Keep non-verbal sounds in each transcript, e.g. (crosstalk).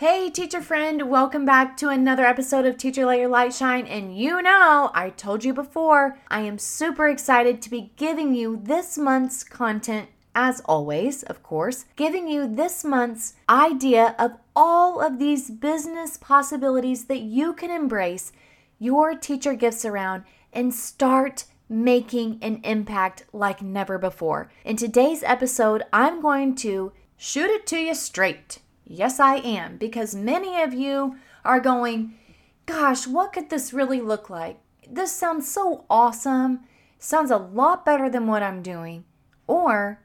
Hey, teacher friend, welcome back to another episode of Teacher Let Your Light Shine. And you know, I told you before, I am super excited to be giving you this month's content, as always, of course, giving you this month's idea of all of these business possibilities that you can embrace your teacher gifts around and start making an impact like never before. In today's episode, I'm going to shoot it to you straight. Yes, I am, because many of you are going, Gosh, what could this really look like? This sounds so awesome. Sounds a lot better than what I'm doing. Or,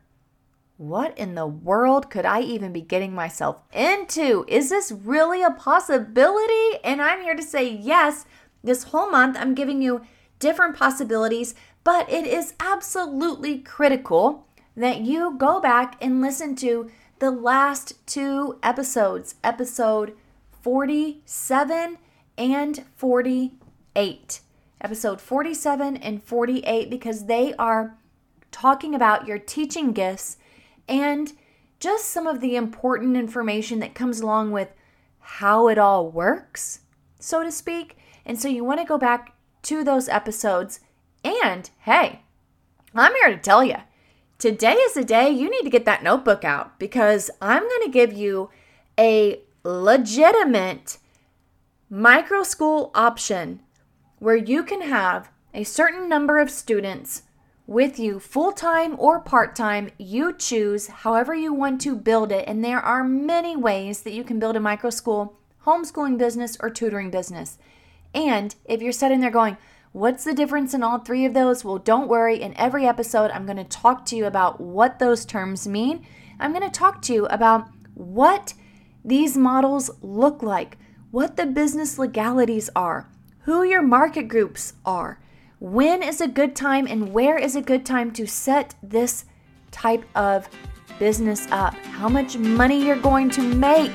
what in the world could I even be getting myself into? Is this really a possibility? And I'm here to say yes. This whole month, I'm giving you different possibilities, but it is absolutely critical that you go back and listen to the last two episodes, episode 47 and 48. Episode 47 and 48, because they are talking about your teaching gifts and just some of the important information that comes along with how it all works, so to speak. And so you want to go back to those episodes. And hey, I'm here to tell you today is the day you need to get that notebook out because I'm going to give you a legitimate micro school option where you can have a certain number of students with you full time or part time. You choose however you want to build it. And there are many ways that you can build a micro school, homeschooling business, or tutoring business. And if you're sitting there going, What's the difference in all three of those? Well, don't worry. In every episode, I'm going to talk to you about what those terms mean. I'm going to talk to you about what these models look like, what the business legalities are, who your market groups are, when is a good time, and where is a good time to set this type of business up, how much money you're going to make,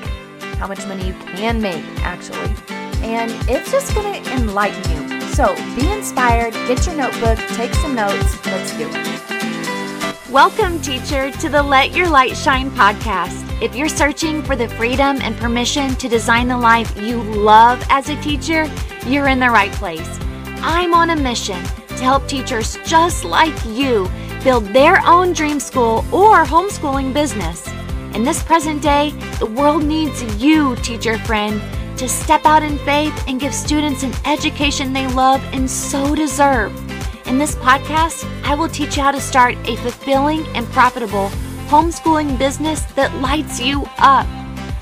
how much money you can make, actually. And it's just going to enlighten you. So be inspired, get your notebook, take some notes. Let's do it. Welcome, teacher, to the Let Your Light Shine podcast. If you're searching for the freedom and permission to design the life you love as a teacher, you're in the right place. I'm on a mission to help teachers just like you build their own dream school or homeschooling business. In this present day, the world needs you, teacher friend to step out in faith and give students an education they love and so deserve. In this podcast, I will teach you how to start a fulfilling and profitable homeschooling business that lights you up.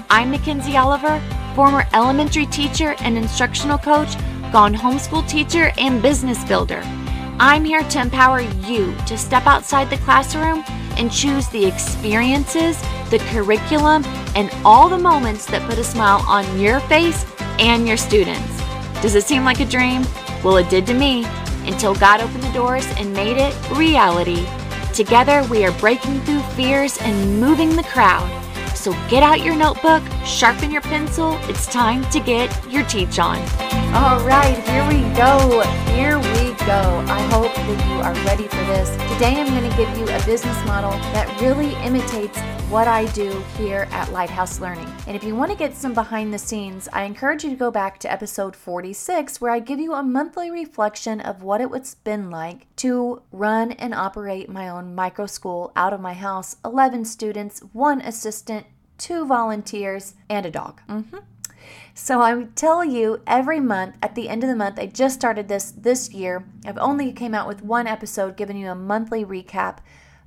I'm Mackenzie Oliver, former elementary teacher and instructional coach, gone homeschool teacher, and business builder. I'm here to empower you to step outside the classroom and choose the experiences, the curriculum, and all the moments that put a smile on your face and your students. Does it seem like a dream? Well, it did to me until God opened the doors and made it reality. Together, we are breaking through fears and moving the crowd. So get out your notebook, sharpen your pencil. It's time to get your teach on. All right, here we go. Here go. I hope that you are ready for this. Today, I'm going to give you a business model that really imitates what I do here at Lighthouse Learning. And if you want to get some behind the scenes, I encourage you to go back to episode 46, where I give you a monthly reflection of what it's been like to run and operate my own micro school out of my house 11 students, one assistant, two volunteers, and a dog. Mm-hmm. So I tell you every month at the end of the month, I just started this this year. I've only came out with one episode giving you a monthly recap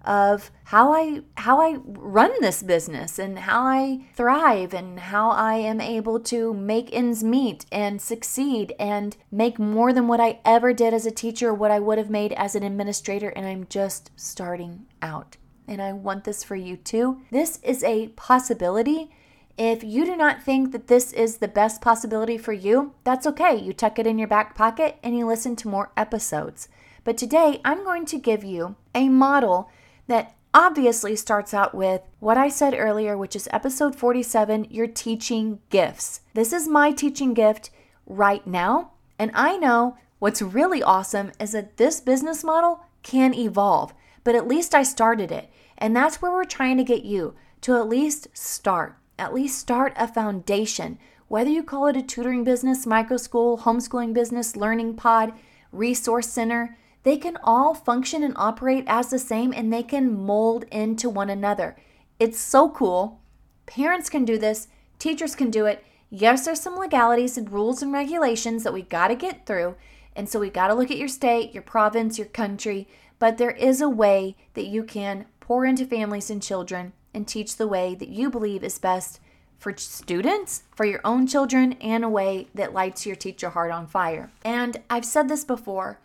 of how I how I run this business and how I thrive and how I am able to make ends meet and succeed and make more than what I ever did as a teacher, or what I would have made as an administrator and I'm just starting out. And I want this for you too. This is a possibility if you do not think that this is the best possibility for you, that's okay. You tuck it in your back pocket and you listen to more episodes. But today, I'm going to give you a model that obviously starts out with what I said earlier, which is episode 47 your teaching gifts. This is my teaching gift right now. And I know what's really awesome is that this business model can evolve, but at least I started it. And that's where we're trying to get you to at least start. At least start a foundation. Whether you call it a tutoring business, micro school, homeschooling business, learning pod, resource center, they can all function and operate as the same and they can mold into one another. It's so cool. Parents can do this, teachers can do it. Yes, there's some legalities and rules and regulations that we've got to get through. And so we've got to look at your state, your province, your country. But there is a way that you can pour into families and children and teach the way that you believe is best for students, for your own children, and a way that lights your teacher heart on fire. And I've said this before.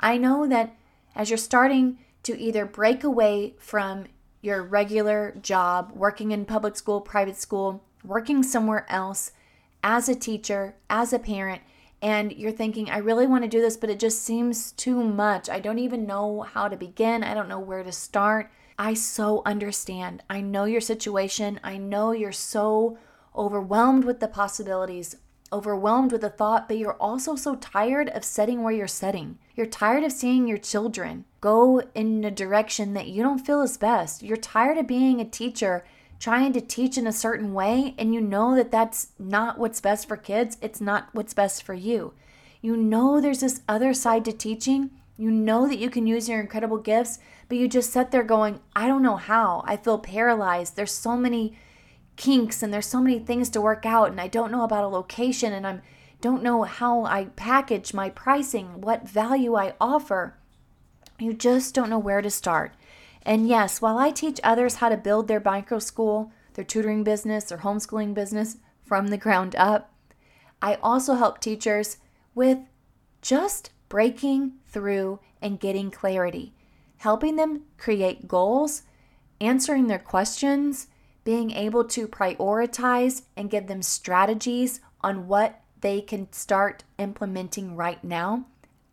I know that as you're starting to either break away from your regular job, working in public school, private school, working somewhere else, as a teacher, as a parent, and you're thinking, I really want to do this, but it just seems too much. I don't even know how to begin. I don't know where to start. I so understand. I know your situation. I know you're so overwhelmed with the possibilities, overwhelmed with the thought, but you're also so tired of setting where you're setting. You're tired of seeing your children go in a direction that you don't feel is best. You're tired of being a teacher trying to teach in a certain way and you know that that's not what's best for kids, it's not what's best for you. You know there's this other side to teaching. You know that you can use your incredible gifts, but you just sit there going, I don't know how. I feel paralyzed. There's so many kinks and there's so many things to work out and I don't know about a location and I don't know how I package my pricing, what value I offer. You just don't know where to start. And yes, while I teach others how to build their micro school, their tutoring business, their homeschooling business from the ground up, I also help teachers with just breaking through and getting clarity, helping them create goals, answering their questions, being able to prioritize and give them strategies on what they can start implementing right now,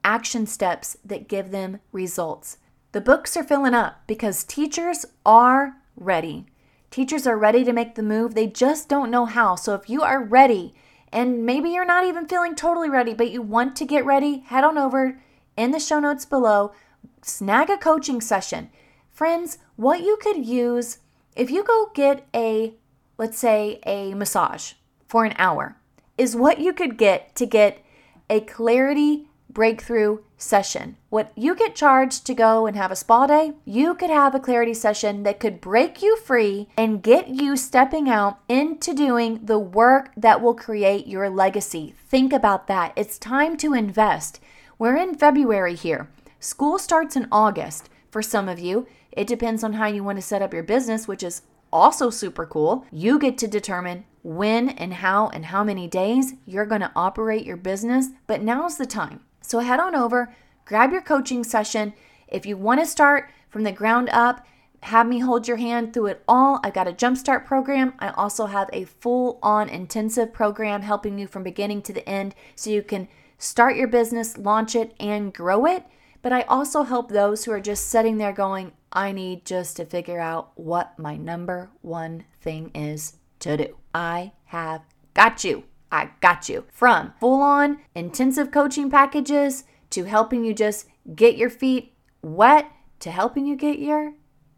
action steps that give them results. The books are filling up because teachers are ready. Teachers are ready to make the move, they just don't know how. So if you are ready, and maybe you're not even feeling totally ready, but you want to get ready, head on over in the show notes below, snag a coaching session. Friends, what you could use if you go get a, let's say, a massage for an hour, is what you could get to get a clarity breakthrough session. What you get charged to go and have a spa day, you could have a clarity session that could break you free and get you stepping out into doing the work that will create your legacy. Think about that. It's time to invest. We're in February here. School starts in August for some of you. It depends on how you want to set up your business, which is also super cool. You get to determine when and how and how many days you're going to operate your business, but now's the time. So head on over, grab your coaching session. If you want to start from the ground up, have me hold your hand through it all. I've got a jumpstart program. I also have a full on intensive program helping you from beginning to the end so you can start your business, launch it, and grow it. But I also help those who are just sitting there going, I need just to figure out what my number one thing is to do. I have got you. I got you. From full on intensive coaching packages to helping you just get your feet wet to helping you get your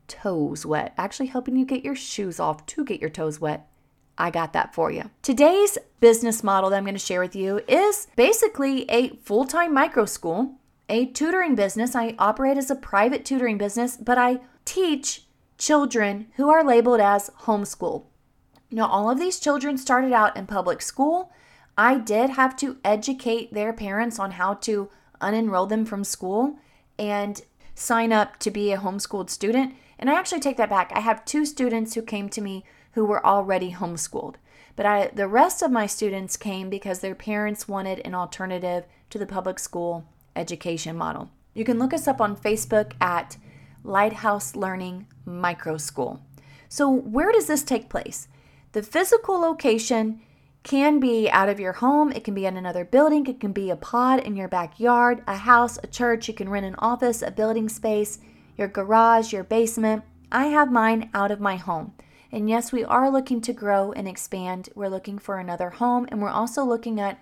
toes wet, actually helping you get your shoes off to get your toes wet. I got that for you. Today's business model that I'm going to share with you is basically a full time micro school, a tutoring business. I operate as a private tutoring business, but I teach children who are labeled as homeschool. Now, all of these children started out in public school. I did have to educate their parents on how to unenroll them from school and sign up to be a homeschooled student. And I actually take that back. I have two students who came to me who were already homeschooled. But I, the rest of my students came because their parents wanted an alternative to the public school education model. You can look us up on Facebook at Lighthouse Learning Micro School. So, where does this take place? The physical location can be out of your home, it can be in another building, it can be a pod in your backyard, a house, a church, you can rent an office, a building space, your garage, your basement. I have mine out of my home. And yes, we are looking to grow and expand. We're looking for another home and we're also looking at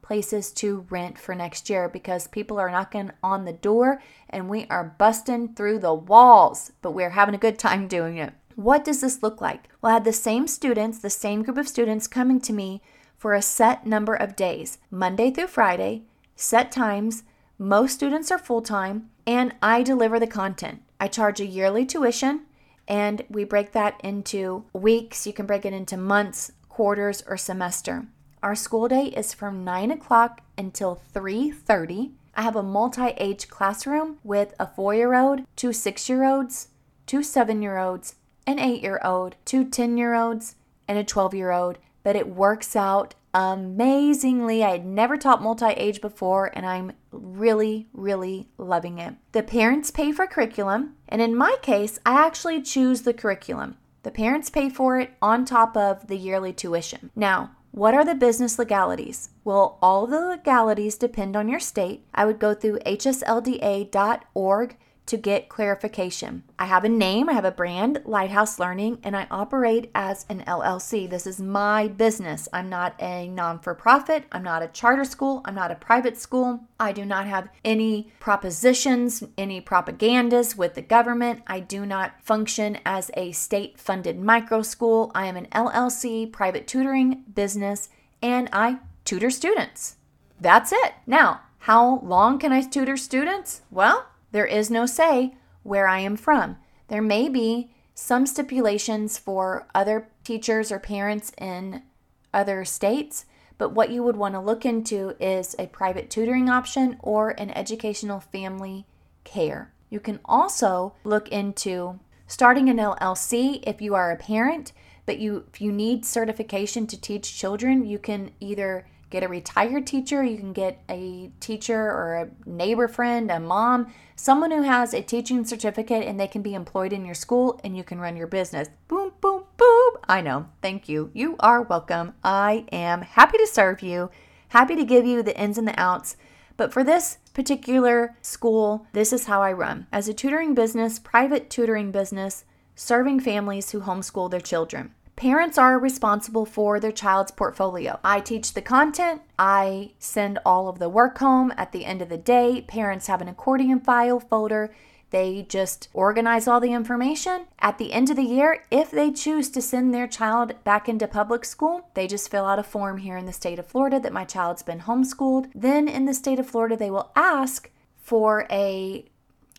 places to rent for next year because people are knocking on the door and we are busting through the walls, but we're having a good time doing it. What does this look like? Well, I had the same students, the same group of students coming to me for a set number of days, Monday through Friday, set times. Most students are full time, and I deliver the content. I charge a yearly tuition, and we break that into weeks. You can break it into months, quarters, or semester. Our school day is from 9 o'clock until 3:30. I have a multi-age classroom with a four-year-old, two six-year-olds, two seven-year-olds, an eight year old, two 10 year olds, and a 12 year old, but it works out amazingly. I had never taught multi age before, and I'm really, really loving it. The parents pay for curriculum, and in my case, I actually choose the curriculum. The parents pay for it on top of the yearly tuition. Now, what are the business legalities? Well, all the legalities depend on your state. I would go through hslda.org to get clarification. I have a name, I have a brand, Lighthouse Learning, and I operate as an LLC. This is my business. I'm not a non for profit, I'm not a charter school, I'm not a private school. I do not have any propositions, any propagandas with the government. I do not function as a state funded micro school. I am an LLC, private tutoring business, and I tutor students. That's it. Now, how long can I tutor students? Well, there is no say where I am from. There may be some stipulations for other teachers or parents in other states, but what you would want to look into is a private tutoring option or an educational family care. You can also look into starting an LLC if you are a parent, but you if you need certification to teach children, you can either get a retired teacher, you can get a teacher or a neighbor friend, a mom, someone who has a teaching certificate and they can be employed in your school and you can run your business. Boom, boom, boom. I know. Thank you. You are welcome. I am happy to serve you, happy to give you the ins and the outs. But for this particular school, this is how I run. As a tutoring business, private tutoring business, serving families who homeschool their children. Parents are responsible for their child's portfolio. I teach the content, I send all of the work home at the end of the day. Parents have an accordion file folder. They just organize all the information. At the end of the year, if they choose to send their child back into public school, they just fill out a form here in the state of Florida that my child's been homeschooled. Then in the state of Florida, they will ask for a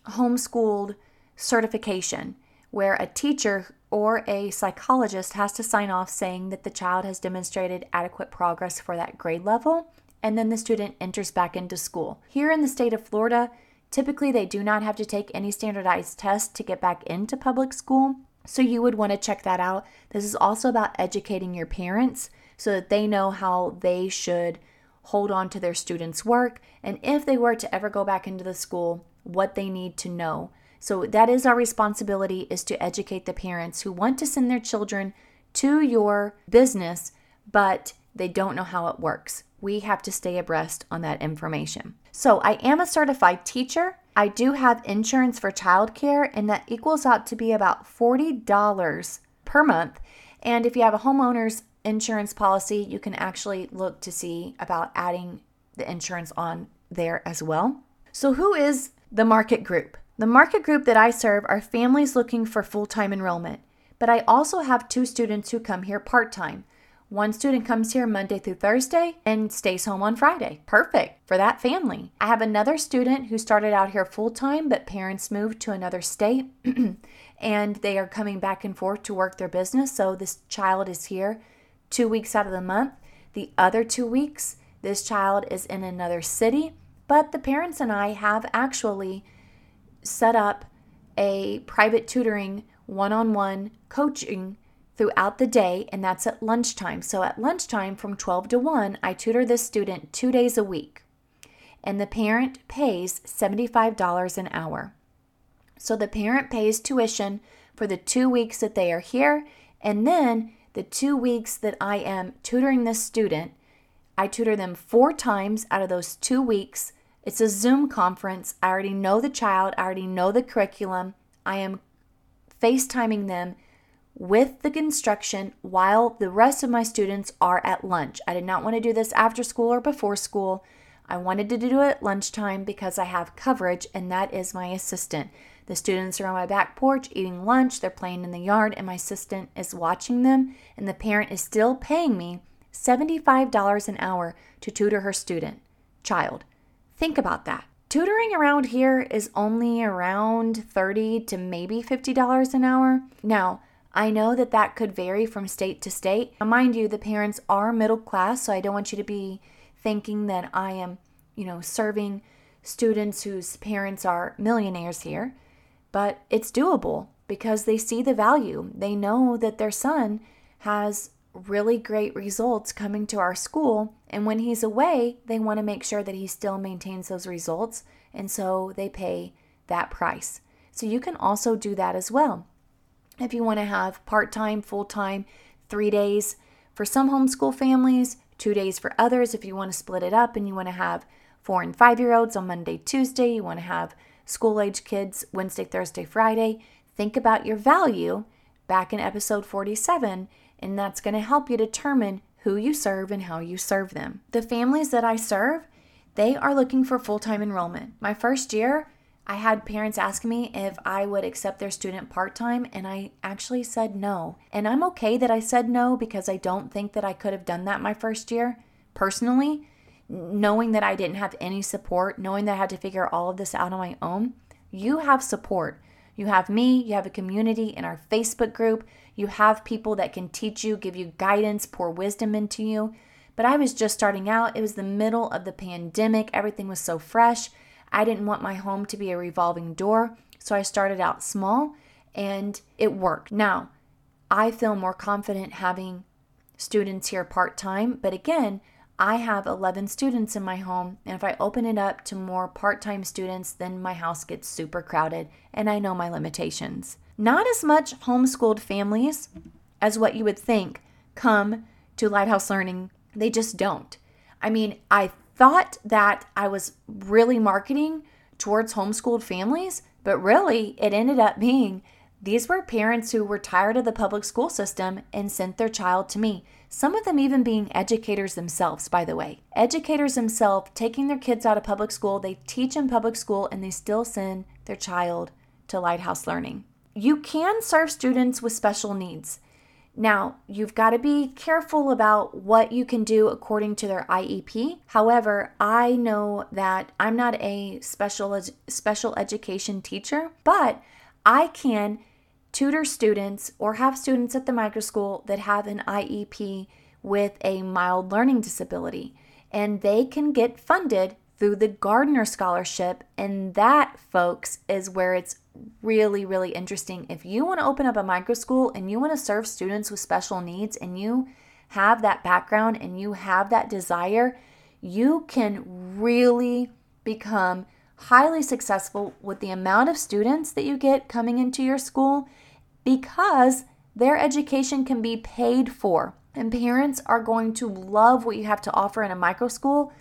homeschooled certification where a teacher or a psychologist has to sign off saying that the child has demonstrated adequate progress for that grade level, and then the student enters back into school. Here in the state of Florida, typically they do not have to take any standardized test to get back into public school, so you would want to check that out. This is also about educating your parents so that they know how they should hold on to their students' work, and if they were to ever go back into the school, what they need to know so that is our responsibility is to educate the parents who want to send their children to your business but they don't know how it works. We have to stay abreast on that information. So, I am a certified teacher. I do have insurance for childcare, and that equals out to be about $40 per month. And if you have a homeowner's insurance policy, you can actually look to see about adding the insurance on there as well. So, who is the market group? The market group that I serve are families looking for full time enrollment, but I also have two students who come here part time. One student comes here Monday through Thursday and stays home on Friday. Perfect for that family. I have another student who started out here full time, but parents moved to another state (clears throat) and they are coming back and forth to work their business. So this child is here two weeks out of the month. The other two weeks, this child is in another city, but the parents and I have actually set up a private tutoring one on one coaching throughout the day, and that's at lunchtime. So at lunchtime from 12 to 1, I tutor this student two days a week, and the parent pays $75 an hour. So the parent pays tuition for the two weeks that they are here, and then the two weeks that I am tutoring this student, I tutor them four times out of those two weeks it's a Zoom conference. I already know the child, I already know the curriculum. I am FaceTiming them with the instruction while the rest of my students are at lunch. I did not want to do this after school or before school. I wanted to do it at lunchtime because I have coverage, and that is my assistant. The students are on my back porch eating lunch, they're playing in the yard, and my assistant is watching them, and the parent is still paying me $75 an hour to tutor her student, child. Think about that. Tutoring around here is only around 30 to maybe $50 an hour. Now, I know that that could vary from state to state. Now, mind you, the parents are middle class, so I don't want you to be thinking that I am, you know, serving students whose parents are millionaires here, but it's doable because they see the value. They know that their son has really great results coming to our school, and when he's away, they want to make sure that he still maintains those results, and so they pay that price. So you can also do that as well. If you want to have part time, full time, three days for some homeschool families, two days for others, if you want to split it up and you want to have four and five year olds on Monday, Tuesday, you want to have school age kids Wednesday, Thursday, Friday, think about your value back in episode 47, and that's going to help you determine who you serve and how you serve them. The families that I serve, they are looking for full time enrollment. My first year, I had parents ask me if I would accept their student part time, and I actually said no. And I'm okay that I said no because I don't think that I could have done that my first year personally. Knowing that I didn't have any support, knowing that I had to figure all of this out on my own, you have support. You have me, you have a community in our Facebook group, you have people that can teach you, give you guidance, pour wisdom into you. But I was just starting out. It was the middle of the pandemic, everything was so fresh. I didn't want my home to be a revolving door, so I started out small and it worked. Now, I feel more confident having students here part time, but again, I have 11 students in my home, and if I open it up to more part time students, then my house gets super crowded, and I know my limitations. Not as much homeschooled families as what you would think come to Lighthouse Learning, they just don't. I mean, I thought that I was really marketing towards homeschooled families, but really it ended up being these were parents who were tired of the public school system and sent their child to me. Some of them even being educators themselves, by the way. Educators themselves taking their kids out of public school, they teach in public school, and they still send their child to Lighthouse Learning. You can serve students with special needs. Now, you've got to be careful about what you can do according to their IEP. However, I know that I'm not a special special education teacher, but I can tutor students or have students at the micro school that have an IEP with a mild learning disability, and they can get funded through the Gardiner Scholarship. And that, folks, is where it's really, really interesting. If you want to open up a micro school and you want to serve students with special needs and you have that background and you have that desire, you can really become highly successful with the amount of students that you get coming into your school because their education can be paid for. And parents are going to love what you have to offer in a micro school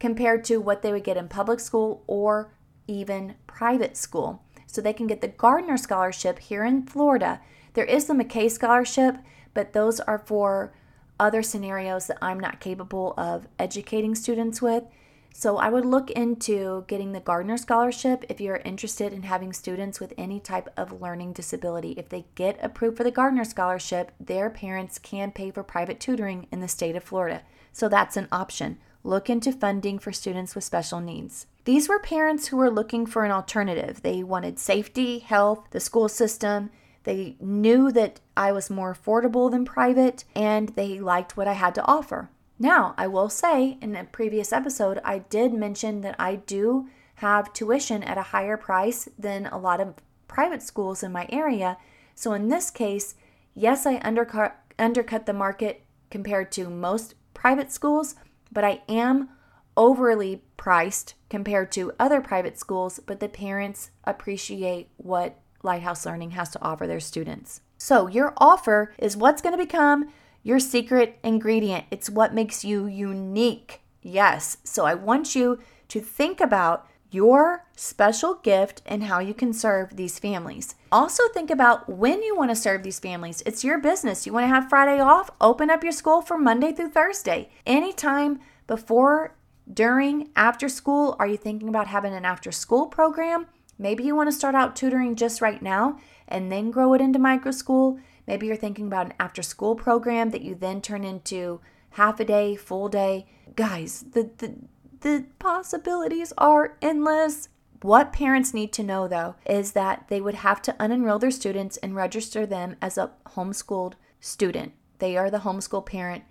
compared to what they would get in public school or even private school so they can get the Gardiner Scholarship here in Florida. There is the McKay Scholarship, but those are for other scenarios that I'm not capable of educating students with. So I would look into getting the Gardiner Scholarship if you're interested in having students with any type of learning disability. If they get approved for the Gardiner Scholarship, their parents can pay for private tutoring in the state of Florida. So that's an option. Look into funding for students with special needs. These were parents who were looking for an alternative. They wanted safety, health, the school system. They knew that I was more affordable than private, and they liked what I had to offer. Now, I will say in a previous episode, I did mention that I do have tuition at a higher price than a lot of private schools in my area. So in this case, yes, I undercut, undercut the market compared to most private schools, but I am overly priced compared to other private schools, but the parents appreciate what Lighthouse Learning has to offer their students. So, your offer is what's going to become your secret ingredient. It's what makes you unique. Yes. So, I want you to think about your special gift and how you can serve these families. Also, think about when you want to serve these families. It's your business. You want to have Friday off? Open up your school for Monday through Thursday. Anytime before during, after school? Are you thinking about having an after school program? Maybe you want to start out tutoring just right now and then grow it into micro school. Maybe you're thinking about an after school program that you then turn into half a day, full day. Guys, the, the, the possibilities are endless. What parents need to know though is that they would have to unenroll their students and register them as a homeschooled student. They are the homeschool parent.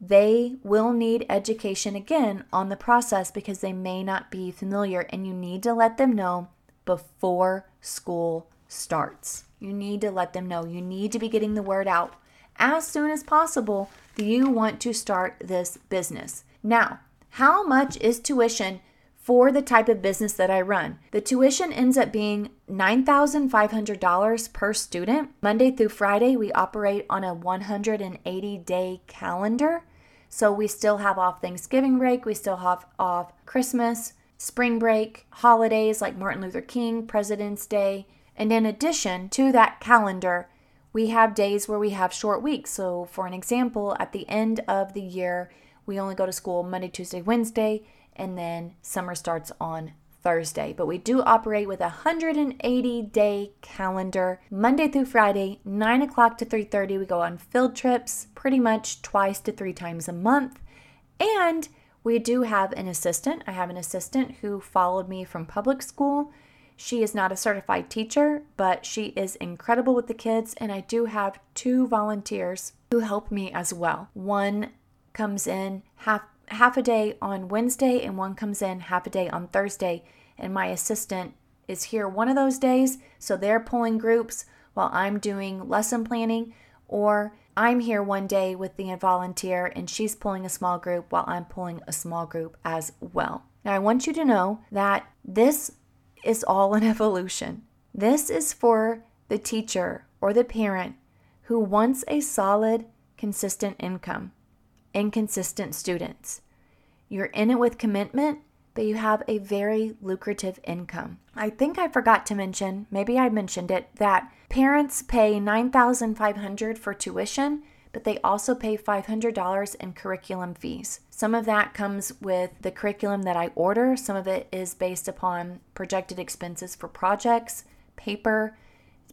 They will need education again on the process because they may not be familiar, and you need to let them know before school starts. You need to let them know. You need to be getting the word out as soon as possible that you want to start this business. Now, how much is tuition for the type of business that I run? The tuition ends up being $9,500 per student. Monday through Friday, we operate on a 180 day calendar. So we still have off Thanksgiving break, we still have off Christmas, spring break, holidays like Martin Luther King, President's Day. And in addition to that calendar, we have days where we have short weeks. So, for an example, at the end of the year, we only go to school Monday, Tuesday, Wednesday, and then summer starts on Thursday. But we do operate with a 180 day calendar. Monday through Friday, 9 o'clock to 3:30, we go on field trips pretty much twice to three times a month. And we do have an assistant. I have an assistant who followed me from public school. She is not a certified teacher, but she is incredible with the kids. And I do have two volunteers who help me as well. One comes in half half a day on Wednesday and one comes in half a day on Thursday. And my assistant is here one of those days, so they're pulling groups while I'm doing lesson planning, or I'm here one day with the volunteer and she's pulling a small group while I'm pulling a small group as well. Now, I want you to know that this is all an evolution. This is for the teacher or the parent who wants a solid, consistent income inconsistent students. You're in it with commitment, but you have a very lucrative income. I think I forgot to mention, maybe I mentioned it, that parents pay 9,500 for tuition, but they also pay $500 in curriculum fees. Some of that comes with the curriculum that I order, some of it is based upon projected expenses for projects, paper.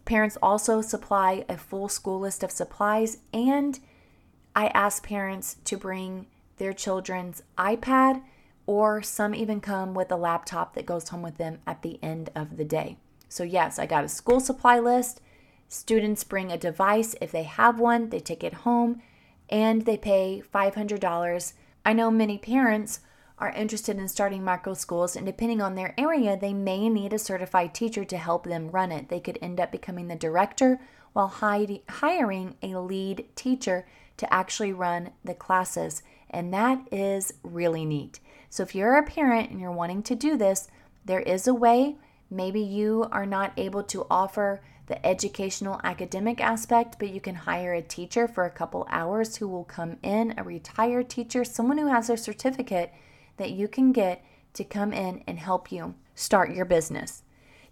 Parents also supply a full school list of supplies and I ask parents to bring their children's iPad, or some even come with a laptop that goes home with them at the end of the day. So, yes, I got a school supply list. Students bring a device if they have one, they take it home, and they pay $500. I know many parents are interested in starting micro schools, and depending on their area, they may need a certified teacher to help them run it. They could end up becoming the director while hiring a lead teacher to actually run the classes. And that is really neat. So if you're a parent and you're wanting to do this, there is a way. Maybe you are not able to offer the educational academic aspect, but you can hire a teacher for a couple hours who will come in, a retired teacher, someone who has a certificate that you can get to come in and help you start your business.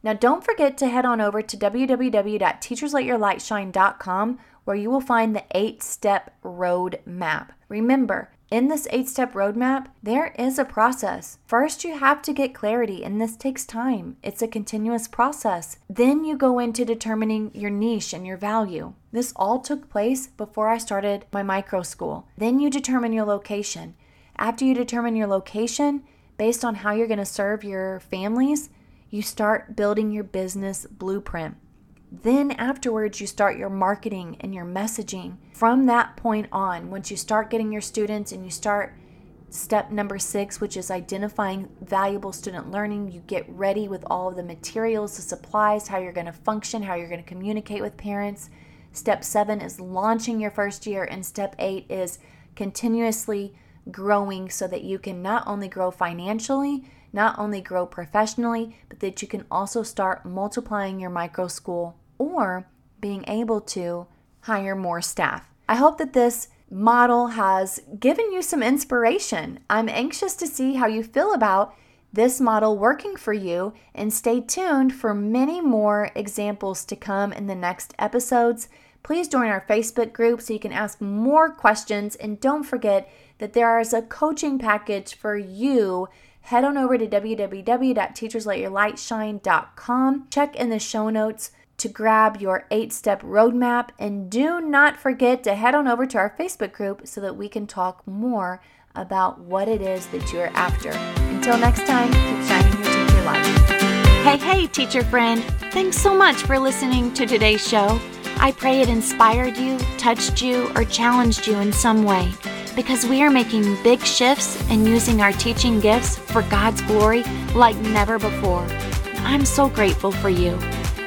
Now, don't forget to head on over to www.teachersletyourlightshine.com where you will find the eight step road map. Remember, in this eight step roadmap, there is a process. First, you have to get clarity, and this takes time. It's a continuous process. Then you go into determining your niche and your value. This all took place before I started my micro school. Then you determine your location. After you determine your location, based on how you're going to serve your families, you start building your business blueprint. Then, afterwards, you start your marketing and your messaging. From that point on, once you start getting your students and you start step number six, which is identifying valuable student learning, you get ready with all of the materials, the supplies, how you're going to function, how you're going to communicate with parents. Step seven is launching your first year, and step eight is continuously growing so that you can not only grow financially, not only grow professionally, but that you can also start multiplying your micro school or being able to hire more staff. I hope that this model has given you some inspiration. I'm anxious to see how you feel about this model working for you and stay tuned for many more examples to come in the next episodes. Please join our Facebook group so you can ask more questions and don't forget that there is a coaching package for you head on over to www.teachersletyourlightshine.com. Check in the show notes to grab your eight step roadmap. And do not forget to head on over to our Facebook group so that we can talk more about what it is that you're after. Until next time, keep shining your teacher light. Hey, hey, teacher friend. Thanks so much for listening to today's show. I pray it inspired you, touched you, or challenged you in some way because we are making big shifts and using our teaching gifts for God's glory like never before. I'm so grateful for you.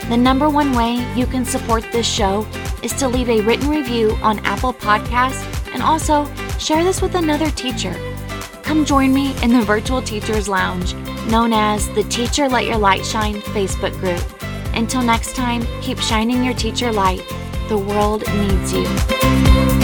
The number one way you can support this show is to leave a written review on Apple Podcasts and also share this with another teacher. Come join me in the Virtual Teachers Lounge, known as the Teacher Let Your Light Shine Facebook group. Until next time, keep shining your teacher light. The world needs you.